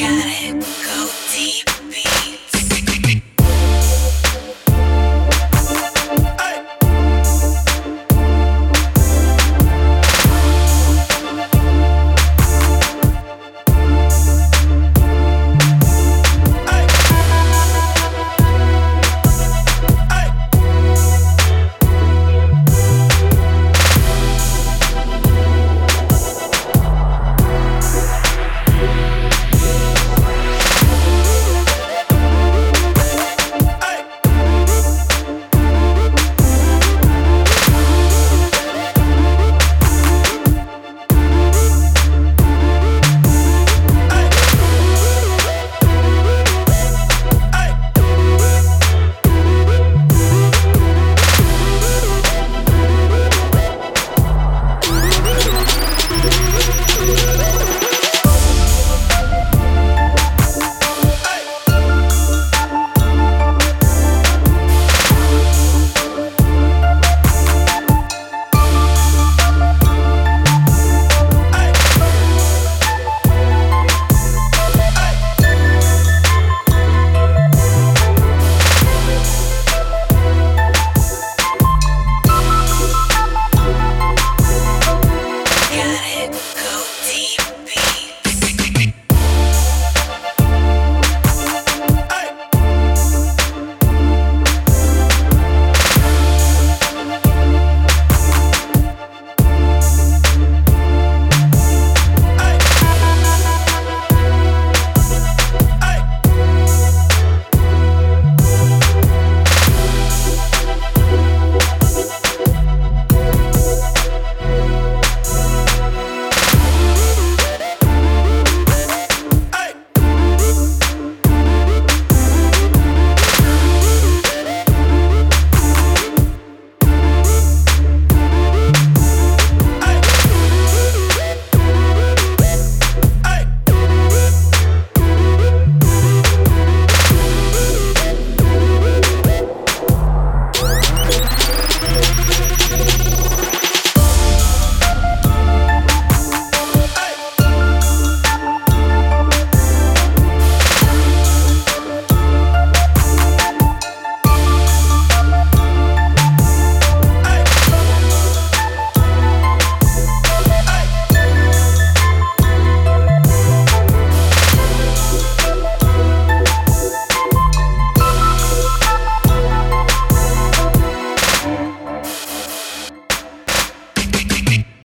got it. Go deep.